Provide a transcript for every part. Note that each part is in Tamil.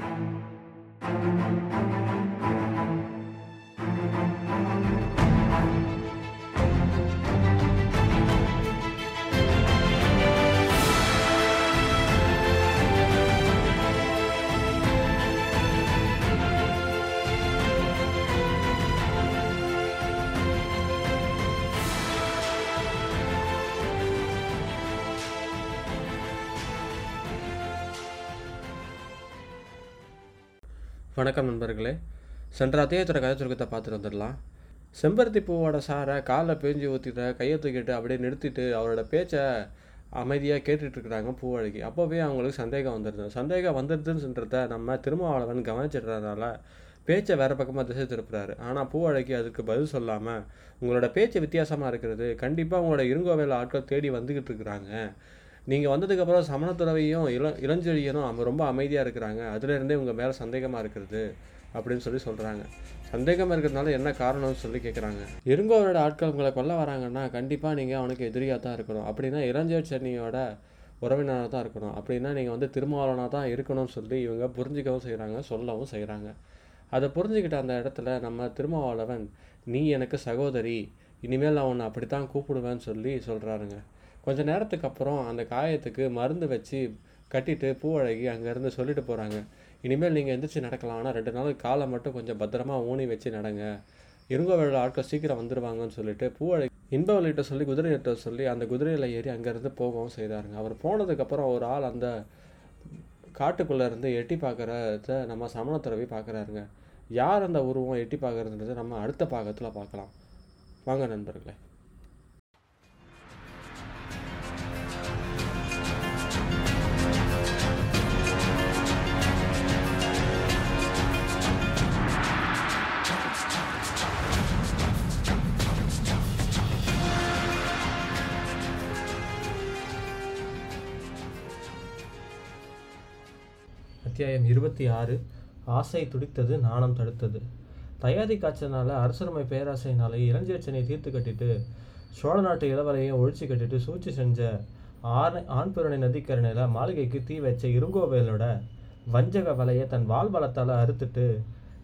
Thank you. வணக்கம் நண்பர்களே. சென்ற அத்தியாயத்தோட கதை சுருக்கத்தை பார்த்துட்டு வந்துடலாம். செம்பருத்தி பூவோட சாரை காலில் பேஞ்சு ஊற்றிட்டு கையை தூக்கிட்டு அப்படியே நிறுத்திட்டு அவரோட பேச்சை அமைதியாக கேட்டுட்ருக்குறாங்க இருக்கிறாங்க அப்போவே அவங்களுக்கு சந்தேகம் வந்துடுது சந்தேகம் வந்துடுதுன்னு நம்ம திருமாவளவன் கவனிச்சிடுறதுனால பேச்சை வேறு பக்கமாக திசை திருப்புறாரு. ஆனால் பூவழைக்கு அதுக்கு பதில் சொல்லாமல் உங்களோட பேச்சு வித்தியாசமாக இருக்கிறது. கண்டிப்பாக உங்களோட இருங்கோவையில் ஆட்கள் தேடி வந்துக்கிட்டு இருக்கிறாங்க. நீங்கள் வந்ததுக்கப்புறம் சமணத்துறவையும் இள இளஞ்செழியனும் அவங்க ரொம்ப அமைதியாக இருக்கிறாங்க. அதுலேருந்தே உங்கள் மேலே சந்தேகமாக இருக்கிறது அப்படின்னு சொல்லி சொல்கிறாங்க சந்தேகமாக இருக்கிறதுனால என்ன காரணம்னு சொல்லி கேட்குறாங்க இருங்கோவரோட ஆட்கள் உங்களை கொல்ல வராங்கன்னா கண்டிப்பாக நீங்கள் அவனுக்கு எதிரியாக தான் இருக்கணும். அப்படின்னா இளஞ்செழி சென்னியோட உறவினராக தான் இருக்கணும். அப்படின்னா நீங்கள் வந்து திருமாவளனாக தான் இருக்கணும்னு சொல்லி இவங்க புரிஞ்சிக்கவும் செய்கிறாங்க சொல்லவும் செய்கிறாங்க அதை புரிஞ்சுக்கிட்ட அந்த இடத்துல நம்ம திருமாவளவன் நீ எனக்கு சகோதரி இனிமேல் நான் உன்னை அப்படி தான் கூப்பிடுவேன்னு சொல்லி சொல்கிறாருங்க கொஞ்ச நேரத்துக்கு அப்புறம் அந்த காயத்துக்கு மருந்து வச்சு கட்டிட்டு பூவழகி அங்கேருந்து சொல்லிட்டு போகிறாங்க இனிமேல் நீங்கள் எந்திரிச்சு நடக்கலாம். ஆனால் ரெண்டு நாளுக்கு காலை மட்டும் கொஞ்சம் பத்திரமா ஊனி வச்சு நடங்க. இருங்கோவேள ஆட்கள் சீக்கிரம் வந்துடுவாங்கன்னு சொல்லிட்டு பூவழகி இன்பவழிகிட்ட சொல்லி குதிரையிட்ட சொல்லி அந்த குதிரையில் ஏறி அங்கேருந்து போகவும் செய்தாருங்க. அவர் போனதுக்கப்புறம் ஒரு ஆள் அந்த காட்டுக்குள்ளே இருந்து எட்டி பார்க்குறத நம்ம சமணத்துறவி பார்க்குறாருங்க. யார் அந்த உருவம் எட்டி பார்க்குறதுன்றது நம்ம அடுத்த பாகத்தில் பார்க்கலாம். வாங்க நண்பர்களே. அத்தியாயம் இருபத்தி ஆறு. ஆசை துடித்தது நாணம் தடுத்தது. தயாதி காய்ச்சனால அரசுரிமை பேராசையினாலே இளஞ்சேச்சனை தீர்த்து கட்டிட்டு சோழ நாட்டு இளவரையும் ஒழிச்சு கட்டிட்டு சூழ்ச்சி செஞ்ச ஆண் ஆண்பிரணை நதிக்கரணையில் மாளிகைக்கு தீ வச்ச இருங்கோவேலோட வஞ்சக வலையை தன் வால் பலத்தால் அறுத்துட்டு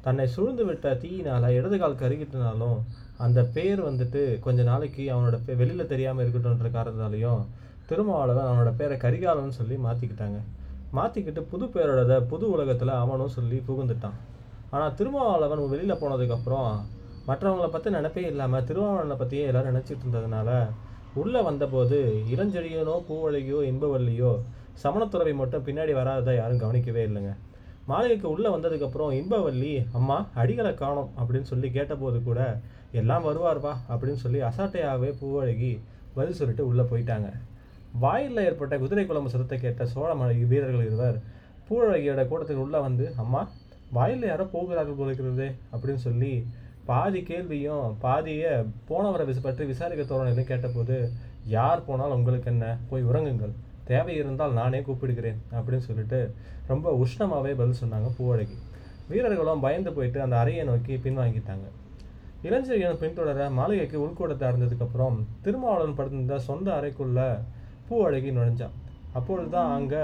தன்னை சூழ்ந்து விட்ட தீயினால் இடதுகால் கருகிட்டனாலும் அந்த பேர் வந்துட்டு கொஞ்ச நாளைக்கு அவனோட பே வெளியில் தெரியாமல் இருக்கட்டும்ன்ற காரணத்தாலையும் திருமாவளவன் அவனோட பேரை கரிகாலன்னு சொல்லி மாற்றிக்கிட்டாங்க மாற்றிக்கிட்டு புது பேரோட புது உலகத்தில் அவனும் சொல்லி புகுந்துட்டான். ஆனால் திருமாவளவன் வெளியில் போனதுக்கப்புறம் மற்றவங்களை பற்றி நினப்பே இல்லாமல் திருமாவளவனை பற்றியே எல்லோரும் நினச்சிட்டு இருந்ததுனால உள்ளே வந்தபோது இளஞ்செழியனோ பூவழியோ இன்பவல்லியோ சமணத்துறவை மட்டும் பின்னாடி வராததை யாரும் கவனிக்கவே இல்லைங்க. மாளிகைக்கு உள்ளே வந்ததுக்கப்புறம் இன்பவல்லி அம்மா அடிகளை காணோம் அப்படின்னு சொல்லி கேட்டபோது கூட எல்லாம் வருவார்வா அப்படின்னு சொல்லி அசாட்டையாகவே பூவழகி பதில் சொல்லிட்டு உள்ளே போயிட்டாங்க. வாயிலில் ஏற்பட்ட குதிரை குழம்பு சத்தத்தை கேட்ட சோழமலை வீரர்கள் இருவர் பூழகியோட கூட்டத்துக்கு உள்ளே வந்து அம்மா வாயிலில் யாரோ போகிறார்கள் போலிருக்கிறது அப்படின்னு சொல்லி பாதி கேள்வியும் பாதியை போனவரை விச பற்றி விசாரிக்க தோரணையில கேட்டபோது யார் போனால் உங்களுக்கு என்ன? போய் உறங்குங்கள். தேவை இருந்தால் நானே கூப்பிடுகிறேன் அப்படின்னு சொல்லிட்டு ரொம்ப உஷ்ணமாகவே பதில் சொன்னாங்க பூவழகி. வீரர்களும் பயந்து போயிட்டு அந்த அறையை நோக்கி பின்வாங்கிட்டாங்க. இளஞ்செழியன் பின்தொடர மாளிகைக்கு உள்கூடத்தை அடைந்ததுக்கப்புறம் திருமாவளவன் படுத்திருந்த சொந்த அறைக்குள்ள பூவழகி நுழைஞ்சான். அப்பொழுது தான் அங்கே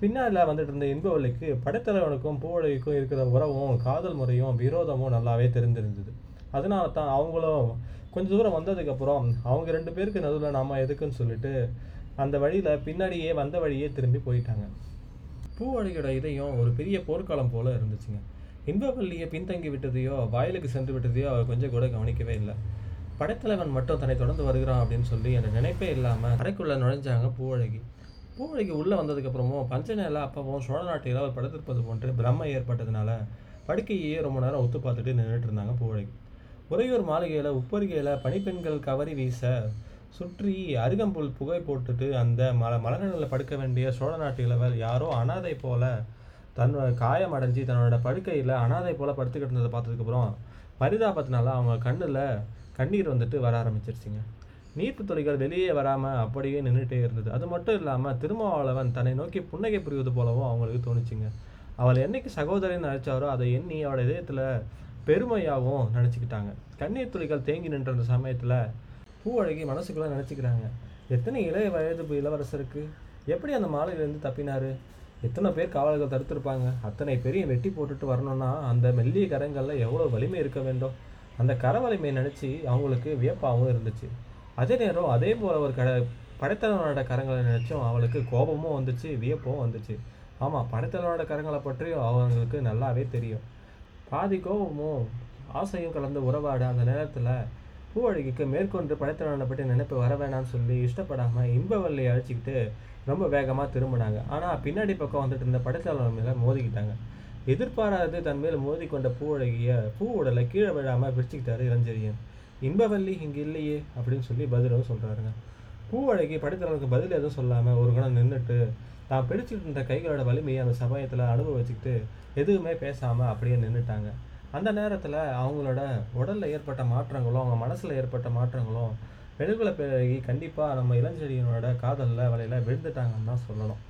பின்னாடில் வந்துட்டு இருந்த இன்பவல்லிக்கு படைத்தலைவனுக்கும் பூவழகிக்கும் இருக்கிற உறவும் காதல் முறையும் விரோதமும் நல்லாவே தெரிந்திருந்தது. அதனால தான் அவங்களும் கொஞ்சம் தூரம் வந்ததுக்கப்புறம் அவங்க ரெண்டு பேருக்கு நடுவில் நாம எதுக்குன்னு சொல்லிட்டு அந்த வழியில் பின்னாடியே வந்த வழியே திரும்பி போயிட்டாங்க. பூவழகியோட இதயம் ஒரு பெரிய போர்க்காலம் போல இருந்துச்சுங்க. இன்பவல்லியை பின்தங்கி விட்டதையோ வயலுக்கு சென்று விட்டதையோ அவர் கொஞ்சம் கூட கவனிக்கவே இல்லை. படைத்தலைவன் மட்டும் தன்னை தொடர்ந்து வருகிறான் அப்படின்னு சொல்லி அந்த நினைப்பே இல்லாமல் அறைக்குள்ளே நுழைஞ்சாங்க பூவழகி. பூவழகி உள்ளே வந்ததுக்கப்புறமும் பஞ்சநேல அப்பவும் சோழ நாட்டு இளவல் படுத்திருப்பது போன்று பிரம்மை ஏற்பட்டதுனால படுக்கையே ரொம்ப நேரம் ஒத்து பார்த்துட்டு நின்றுட்டு இருந்தாங்க பூவழகி. உறையூர் மாளிகையில் உப்பருகையில் பனிப்பெண்கள் கவரி வீச சுற்றி அருகம்புல் புகை போட்டுட்டு அந்த மல மலர்களில் படுக்க வேண்டிய சோழ நாட்டு இளவல் யாரோ அனாதை போல தன்னோட காயம் அடைஞ்சு தன்னோட படுக்கையில் அனாதை போல் படுத்துக்கிட்டு இருந்ததை பார்த்ததுக்கப்புறம் பரிதாபத்தினால அவங்க கண்ணில் கண்ணீர் வந்துட்டு வர ஆரம்பிச்சிருச்சுங்க. நீர்ப்பு துளிகள் வெளியே வராமல் அப்படியே நின்றுட்டே இருந்தது. அது மட்டும் இல்லாமல் திருமாவளவன் தன்னை நோக்கி புன்னகை புரிவது போலவும் அவங்களுக்கு தோணுச்சுங்க. அவள் என்னைக்கு சகோதரின்னு நினச்சாரோ அதை எண்ணி அவளோட இதயத்தில் பெருமையாகவும் நினச்சிக்கிட்டாங்க. கண்ணீர் துளிகள் தேங்கி நின்ற அந்த சமயத்தில் பூவழகி மனசுக்குள்ளே நினச்சிக்கிறாங்க. எத்தனை இளைய வயது இளவரசருக்கு? எப்படி அந்த மாலையிலேருந்து தப்பினார்? எத்தனை பேர் காவலர்கள் தடுத்திருப்பாங்க? அத்தனை பெரிய வெட்டி போட்டுட்டு வரணும்னா அந்த மெல்லிய கரங்களில் எவ்வளோ வலிமை இருக்க வேண்டும்? அந்த கர வலிமையை நினச்சி அவங்களுக்கு வியப்பாகவும் இருந்துச்சு. அதே நேரம் அதே போல் ஒரு கட படைத்தலைவனோட கரங்களை நினச்சும் அவளுக்கு கோபமும் வந்துச்சு வியப்பும் வந்துச்சு. ஆமாம் படைத்தலைவனோட கரங்களை பற்றியும் அவங்களுக்கு நல்லாவே தெரியும். பாதி கோபமும் ஆசையும் கலந்து உறவாட அந்த நேரத்தில் பூவழகிக்கு மேற்கொண்டு படைத்தலைவனை பற்றி நினைப்பு வர வேணாம்னு சொல்லி இஷ்டப்படாமல் இன்பவல்லியை அழைச்சிக்கிட்டு ரொம்ப வேகமாக திரும்பினாங்க. ஆனால் பின்னாடி பக்கம் வந்துட்டு இருந்த படைத்தலைவன் மேலே மோதிக்கிட்டாங்க. எதிர்பாராது தன் மேல் மோதி கொண்ட பூவழகிய பூ உடலை கீழே விழாமல் பிடிச்சிக்கிட்டாரு இளஞ்செழியன். இன்பவல்லி இங்கே இல்லையே அப்படின்னு சொல்லி பதிலும் சொல்கிறாருங்க பூவழகி படைத்தலைவனுக்கு பதில் எதுவும் சொல்லாமல் ஒரு கணம் நின்றுட்டு தான் பிடிச்சிட்டு இருந்த கைகளோட வலிமையை அந்த சமயத்தில் அனுபவிச்சுக்கிட்டு எதுவுமே பேசாமல் அப்படியே நின்றுட்டாங்க அந்த நேரத்தில் அவங்களோட உடலில் ஏற்பட்ட மாற்றங்களும் அவங்க மனசில் ஏற்பட்ட மாற்றங்களும் பெருகுல பிறகு கண்டிப்பாக நம்ம இளஞ்செழியனோட காதலில் வலையில் விழுந்துட்டாங்கன்னு தான் சொல்லணும்.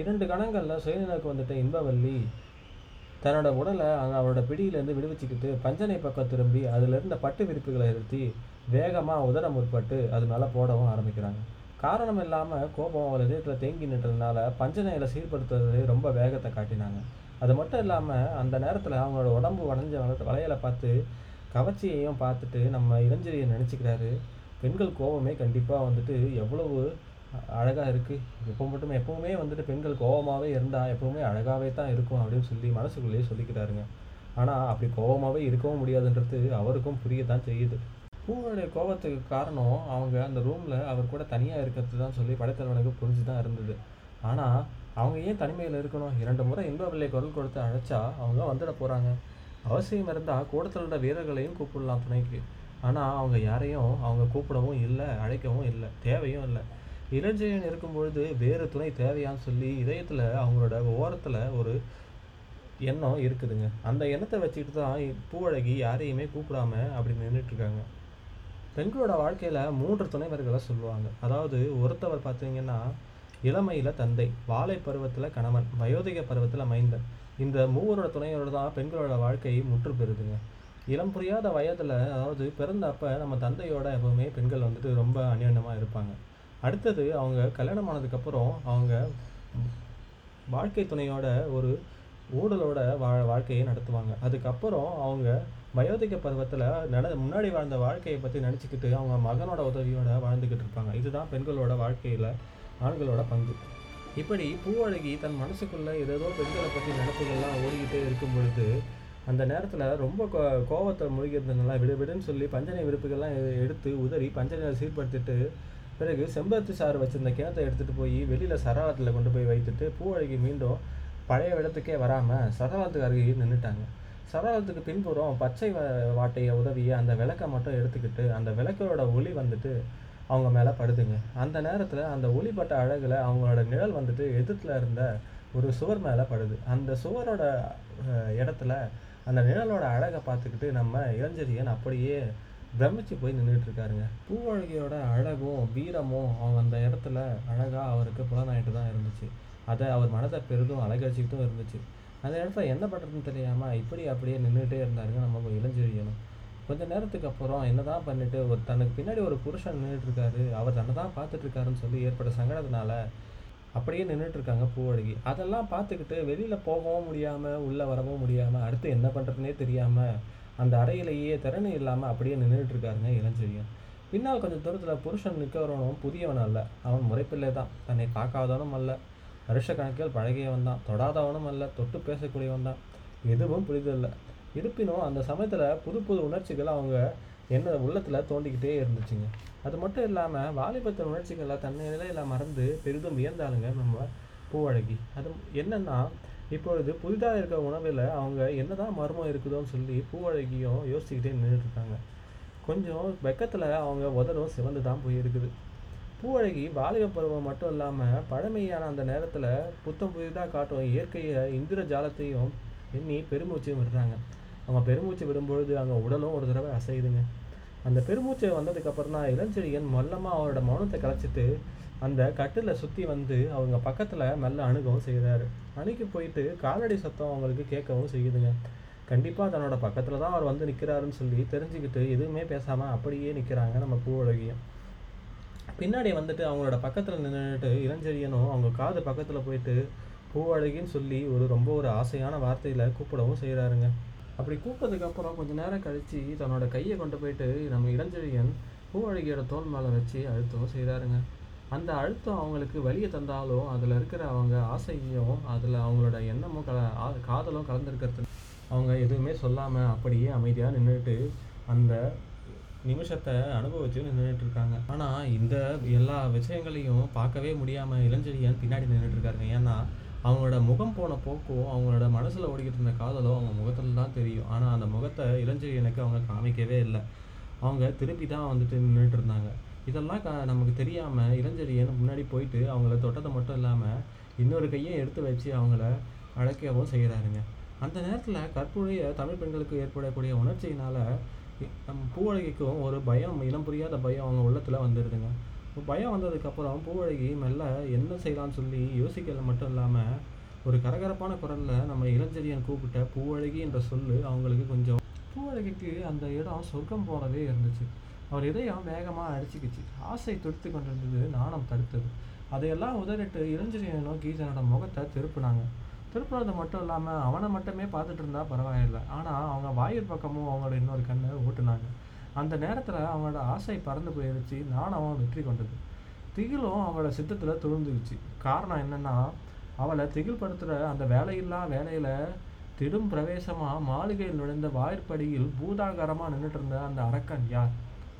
இரண்டு கணங்களில் சுயநிலைக்கு வந்துட்ட இன்பவல்லி தன்னோட உடலை அங்கே அவரோட பிடியிலேருந்து விடுவிச்சுக்கிட்டு பஞ்சனை பக்கம் திரும்பி அதில் இருந்த பட்டு விரிப்புகளை நிறுத்தி வேகமாக உதர முற்பட்டு அது மேலே போடவும் ஆரம்பிக்கிறாங்க. காரணம் இல்லாமல் கோபம் அவள் இதயத்தில் தேங்கி நின்றதுனால பஞ்சனையில் சீர்படுத்துறது ரொம்ப வேகத்தை காட்டினாங்க. அது மட்டும் இல்லாமல் அந்த நேரத்தில் அவங்களோட உடம்பு வளைஞ்ச வள வளையலை பார்த்து கவர்ச்சியையும் பார்த்துட்டு நம்ம இளஞ்செழியை நினச்சிக்கிறாரு. பெண்கள் கோபமே கண்டிப்பாக வந்துட்டு எவ்வளவு அழகாக இருக்குது எப்போ மட்டும் எப்போவுமே வந்துட்டு பெண்கள் கோபமாகவே இருந்தால் எப்போவுமே அழகாகவே தான் இருக்கும் அப்படின்னு சொல்லி மனசுக்குள்ளேயே சொல்லிக்கிறாருங்க. ஆனால் அப்படி கோபமாகவே இருக்கவும் முடியாதுன்றது அவருக்கும் புரிய தான் செய்யுது. பூவனுடைய கோபத்துக்கு காரணம் அவங்க அந்த ரூமில் அவர் கூட தனியாக இருக்கிறது தான் சொல்லி படைத்தலைவனுக்கு புரிஞ்சு தான் இருந்தது. ஆனால் அவங்க ஏன் தனிமையில் இருக்கணும்? இரண்டு முறை இன்பவில்லை குரல் கொடுத்து அழைச்சா அவங்க வந்துட போகிறாங்க அவசியம் இருந்தால் கூடத்தில் உள்ள வீரர்களையும் கூப்பிடலாம் துணைக்கு. ஆனால் அவங்க யாரையும் அவங்க கூப்பிடவும் இல்லை அழைக்கவும் இல்லை தேவையும் இல்லை. இளஞ்செழியன் இருக்கும் பொழுது வேறு துணை தேவையான்னு சொல்லி இதயத்தில் அவங்களோட ஓரத்தில் ஒரு எண்ணம் இருக்குதுங்க. அந்த எண்ணத்தை வச்சுக்கிட்டு தான் பூவழகி யாரையுமே கூப்பிடாம அப்படி நின்றுட்டுருக்காங்க பெண்களோட வாழ்க்கையில் மூன்று துணைவர்களை சொல்லுவாங்க. அதாவது ஒருத்தவர் பார்த்தீங்கன்னா இளமையில் தந்தை வாழை பருவத்தில் கணவன் வயோதிக பருவத்தில் மைந்தன். இந்த மூவரோட துணையோட தான் பெண்களோட வாழ்க்கை முற்று பெறுதுங்க இளம் புரியாத வயதில் அதாவது பிறந்த அப்போ நம்ம தந்தையோட எப்பவுமே பெண்கள் வந்துட்டு ரொம்ப அந்யோன்யமாக இருப்பாங்க. அடுத்தது அவங்க கல்யாணம் ஆனதுக்கப்புறம் அவங்க வாழ்க்கை துணையோட ஒரு ஊடலோட வா வாழ்க்கையை நடத்துவாங்க. அதுக்கப்புறம் அவங்க வயோதிக பருவத்தில் நட முன்னாடி வாழ்ந்த வாழ்க்கையை பற்றி நினச்சிக்கிட்டு அவங்க மகனோட உதவியோட வாழ்ந்துக்கிட்டு இருப்பாங்க. இதுதான் பெண்களோட வாழ்க்கையில் ஆண்களோட பங்கு. இப்படி பூவழகி தன் மனசுக்குள்ளே ஏதேதோ பெண்களை பற்றி நினப்புகள்லாம் ஓடிக்கிட்டே இருக்கும் பொழுது அந்த நேரத்தில் ரொம்ப கோ கோவத்தை முழுகிறதுனால விடு விடுன்னு சொல்லி பஞ்சனை விருப்புகள்லாம் எடுத்து உதறி பஞ்சனையை சீர்படுத்திட்டு பிறகு செம்பருத்தி சாறு வச்சுருந்த கிணத்தை எடுத்துகிட்டு போய் வெளியில் சரவாரத்தில் கொண்டு போய் வைத்துட்டு பூவழகி மீண்டும் பழைய இடத்துக்கே வராமல் சரவாரத்துக்கு அருகே நின்றுட்டாங்க சரவாரத்துக்கு பின்புறம் பச்சை வ- வாட்டைய உதவியை அந்த விளக்கை மட்டும் எடுத்துக்கிட்டு அந்த விளக்கோட ஒளி வந்துட்டு அவங்க மேலே படுதுங்க. அந்த நேரத்தில் அந்த ஒளிப்பட்ட அழகில் அவங்களோட நிழல் வந்துட்டு எதிர்த்துல இருந்த ஒரு சுவர் மேலே படுது. அந்த சுவரோட இடத்துல அந்த நிழலோட அழகை பார்த்துக்கிட்டு நம்ம இளஞ்செழியன் அப்படியே பிரமிச்சு போய் நின்றுட்டு இருக்காருங்க. பூவழகியோட அழகும் வீரமும் அவங்க அந்த இடத்துல அழகாக அவருக்கு புலனாயிட்டு தான் இருந்துச்சு. அதை அவர் மனதை பெரிதும் அழகழிச்சிக்கிட்டும் இருந்துச்சு. அந்த இடத்துல என்ன பண்ணுறதுன்னு தெரியாமல் இப்படி அப்படியே நின்றுட்டே இருந்தாருங்க நம்ம இளஞ்செழியனும். கொஞ்ச நேரத்துக்கு அப்புறம் என்ன தான் பண்ணிட்டு ஒரு தனக்கு பின்னாடி ஒரு புருஷன் நின்றுட்டு இருக்காரு அவர் தன்னை தான் பார்த்துட்டு இருக்காருன்னு சொல்லி ஏற்பட்ட சங்கடத்தினால அப்படியே நின்றுட்டு இருக்காங்க பூவழகி அதெல்லாம் பார்த்துக்கிட்டு வெளியில் போகவும் முடியாமல் உள்ளே வரவும் முடியாமல் அடுத்து என்ன பண்ணுறதுனே தெரியாமல் அந்த அறையிலேயே திறன் இல்லாமல் அப்படியே நின்றுட்டுருக்காருங்க இளஞ்செழியன். பின்னால் கொஞ்சம் தூரத்தில் புருஷன் நிற்கிறவனும் புதியவன் அல்ல. அவன் முறைப்பிள்ளை தான். தன்னை பார்க்காதவனும் அல்ல. வருஷக்கணக்கில் பழகியவன் தான். தொடாதவனும் அல்ல. தொட்டு பேசக்கூடியவன் தான். எதுவும் புரிதல்ல இருப்பினும் அந்த சமயத்தில் புது புது உணர்ச்சிகள் அவங்க என்ன உள்ளத்தில் தோண்டிக்கிட்டே இருந்துச்சுங்க. அது மட்டும் இல்லாமல் வாலிபத்தின் உணர்ச்சிகளை தன்னை நிலையில் மறந்து பெரிதும் வியந்தாளுங்க நம்ம பூவழகி. அது என்னென்னா இப்பொழுது புதிதாக இருக்க உணவில் அவங்க என்னதான் மர்மம் இருக்குதோன்னு சொல்லி பூவழகியும் யோசிச்சுக்கிட்டே நின்றுட்டுருக்காங்க கொஞ்சம் வெக்கத்தில் அவங்க உதடும் சிவந்து தான் போயிருக்குது. பூவழகி வாலிப பருவம் மட்டும் இல்லாமல் பழமையான அந்த நேரத்தில் புத்தம் புதிதாக காட்டும் இயற்கையை இந்திர ஜாலத்தையும் எண்ணி பெருமூச்சையும் விடுறாங்க. அவங்க பெருமூச்சு விடும்பொழுது அங்கே உடலும் ஒரு தடவை அசையுதுங்க. அந்த பெருமூச்சு வந்ததுக்கப்புறம் தான் இளஞ்செழியன் மொல்லமாக அவரோட மௌனத்தை கலைச்சிட்டு அந்த கட்டில் சுற்றி வந்து அவங்க பக்கத்தில் மெல்ல அணுகவும் செய்கிறாரு அணுகி போயிட்டு காலடி சத்தம் அவங்களுக்கு கேட்கவும் செய்யுதுங்க. கண்டிப்பாக தன்னோட பக்கத்தில் தான் அவர் வந்து நிற்கிறாருன்னு சொல்லி தெரிஞ்சுக்கிட்டு எதுவுமே பேசாமல் அப்படியே நிற்கிறாங்க நம்ம பூவழகியும் பின்னாடி வந்துட்டு அவங்களோட பக்கத்தில் நின்றுட்டு இளஞ்செழியனும் அவங்க காது பக்கத்தில் போயிட்டு பூவழகின்னு சொல்லி ஒரு ரொம்ப ஒரு ஆசையான வார்த்தையில் கூப்பிடவும் செய்கிறாருங்க அப்படி கூப்பிட்டதுக்கப்புறம் கொஞ்ச நேரம் கழித்து தன்னோட கையை கொண்டு போயிட்டு நம்ம இளஞ்செழியன் பூவழகியோட தோல் மேலே வச்சு அழுத்தவும் செய்கிறாருங்க அந்த அழுத்தம் அவங்களுக்கு வழியை தந்தாலும் அதில் இருக்கிற அவங்க ஆசையும் அதில் அவங்களோட எண்ணமும் கல ஆ- காதலும் கலந்துருக்கிறது அவங்க எதுவுமே சொல்லாமல் அப்படியே அமைதியாக நின்றுட்டு அந்த நிமிஷத்தை அனுபவிச்சு நின்றுட்டு இருக்காங்க. ஆனால் இந்த எல்லா விஷயங்களையும் பார்க்கவே முடியாமல் இளஞ்செழியன் பின்னாடி நின்றுட்டு இருக்காருங்க. ஏன்னா அவங்களோட முகம் போன போக்கும் அவங்களோட மனசில் ஓடிக்கிட்டு இருந்த காதலும் அவங்க முகத்தில் தான் தெரியும். ஆனால் அந்த முகத்தை இளஞ்செழியனுக்கு அவங்க காமிக்கவே இல்லை. அவங்க திருப்பி தான் வந்துட்டு நின்றுட்டு இருந்தாங்க. இதெல்லாம் க நமக்கு தெரியாமல் இளஞ்செழியன் முன்னாடி போயிட்டு அவங்கள தொட்டதை மட்டும் இல்லாமல் இன்னொரு கையை எடுத்து வச்சு அவங்கள அழைக்கவும் செய்கிறாருங்க அந்த நேரத்தில் கற்புடைய தமிழ் பெண்களுக்கு ஏற்படக்கூடிய உணர்ச்சியினால் நம்ம பூவழகிக்கும் ஒரு பயம் இனம் புரியாத பயம் அவங்க உள்ளத்தில் வந்துடுதுங்க பயம் வந்ததுக்கப்புறம் பூவழகி மெல்ல என்ன செய்யலாம்னு சொல்லி யோசிக்கிறது மட்டும் இல்லாமல் ஒரு கரகரப்பான குரலில் நம்ம இளஞ்செழியன் கூப்பிட்ட பூவழகி என்ற சொல்லு அவங்களுக்கு கொஞ்சம். பூவழகிக்கு அந்த இடம் சொர்க்கம் போலவே இருந்துச்சு. அவர் இதயம் வேகமாக அடிச்சுக்கிச்சு. ஆசை துடித்து கொண்டிருந்தது நாணம் தடுத்தது. அதையெல்லாம் உதறிட்டு இளஞ்செழியனை நோக்கி தன்னோட முகத்தை திருப்பினாங்க. திருப்பினது மட்டும் இல்லாமல் அவனை மட்டுமே பார்த்துட்டு இருந்தா பரவாயில்லை. ஆனால் அவங்க வாயில் பக்கமும் அவங்களோட இன்னொரு கண்ணை ஓட்டுனாங்க அந்த நேரத்தில் அவனோட ஆசை பறந்து போயிருச்சு. அவன் வெற்றி கொண்டது. திகிலும் அவளோட சித்தத்தில் துளுந்துக்குச்சு காரணம் என்னென்னா அவளை திகில் படுத்துகிற அந்த வேலையில்லா வேலையில் திடும் பிரவேசமாக மாளிகையில் நுழைந்த வாயிற்படியில் பூதாகரமாக நின்றுட்டு இருந்த அந்த அரக்கன் யார்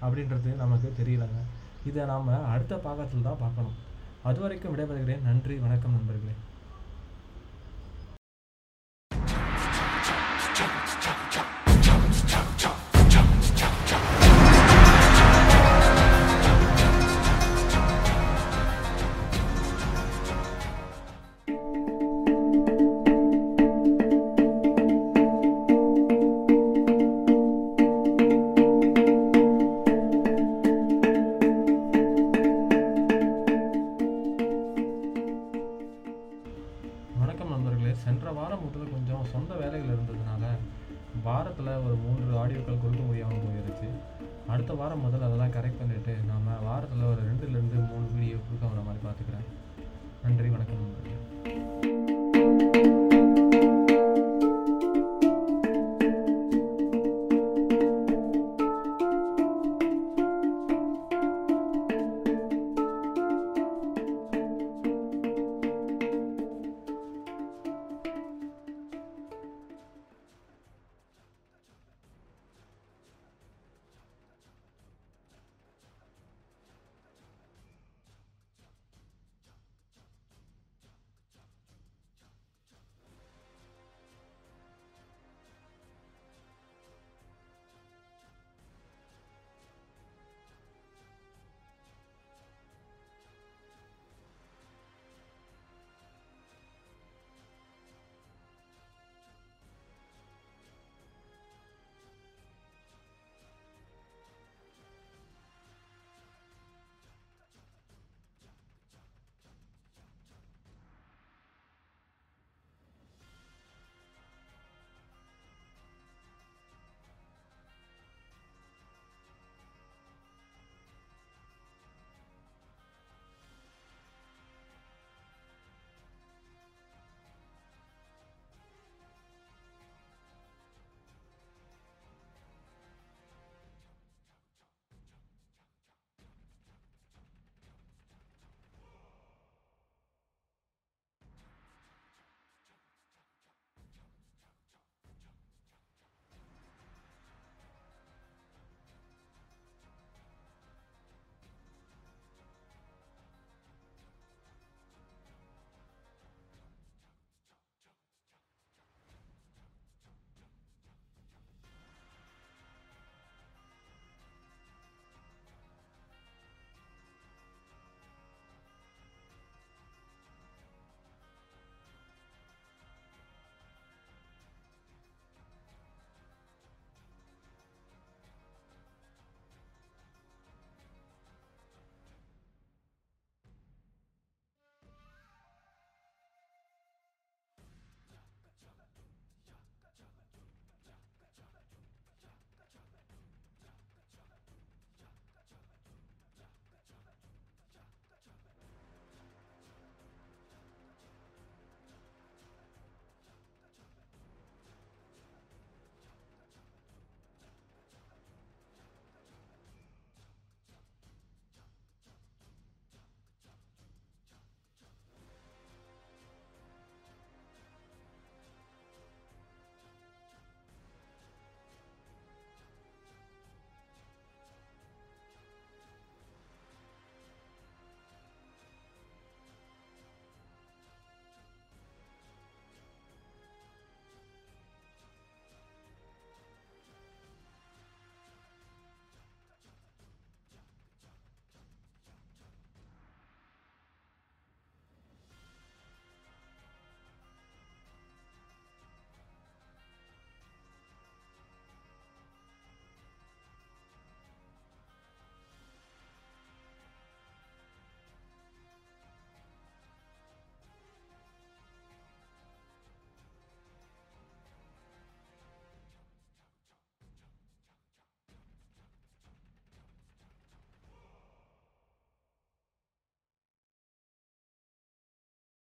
அப்படின்றது நமக்கு தெரியலங்க. இதை நாம் அடுத்த பாகத்தில் தான் பார்க்கணும். அது வரைக்கும் விடைபெறுகிறேன். நன்றி வணக்கம் நண்பர்களே. வாரத்தில் ஒரு மூன்று ஆடியோக்கள் கொடுக்க முடியாமல் போயிருச்சு. அடுத்த வாரம் முதல்ல அதெல்லாம் கரெக்ட் பண்ணிவிட்டு நாம் வாரத்தில் ஒரு ரெண்டுலேருந்து மூணு வீடியோ கொடுக்க வர மாதிரி பார்த்துக்கிறேன். நன்றி வணக்கம் நண்பர்களே.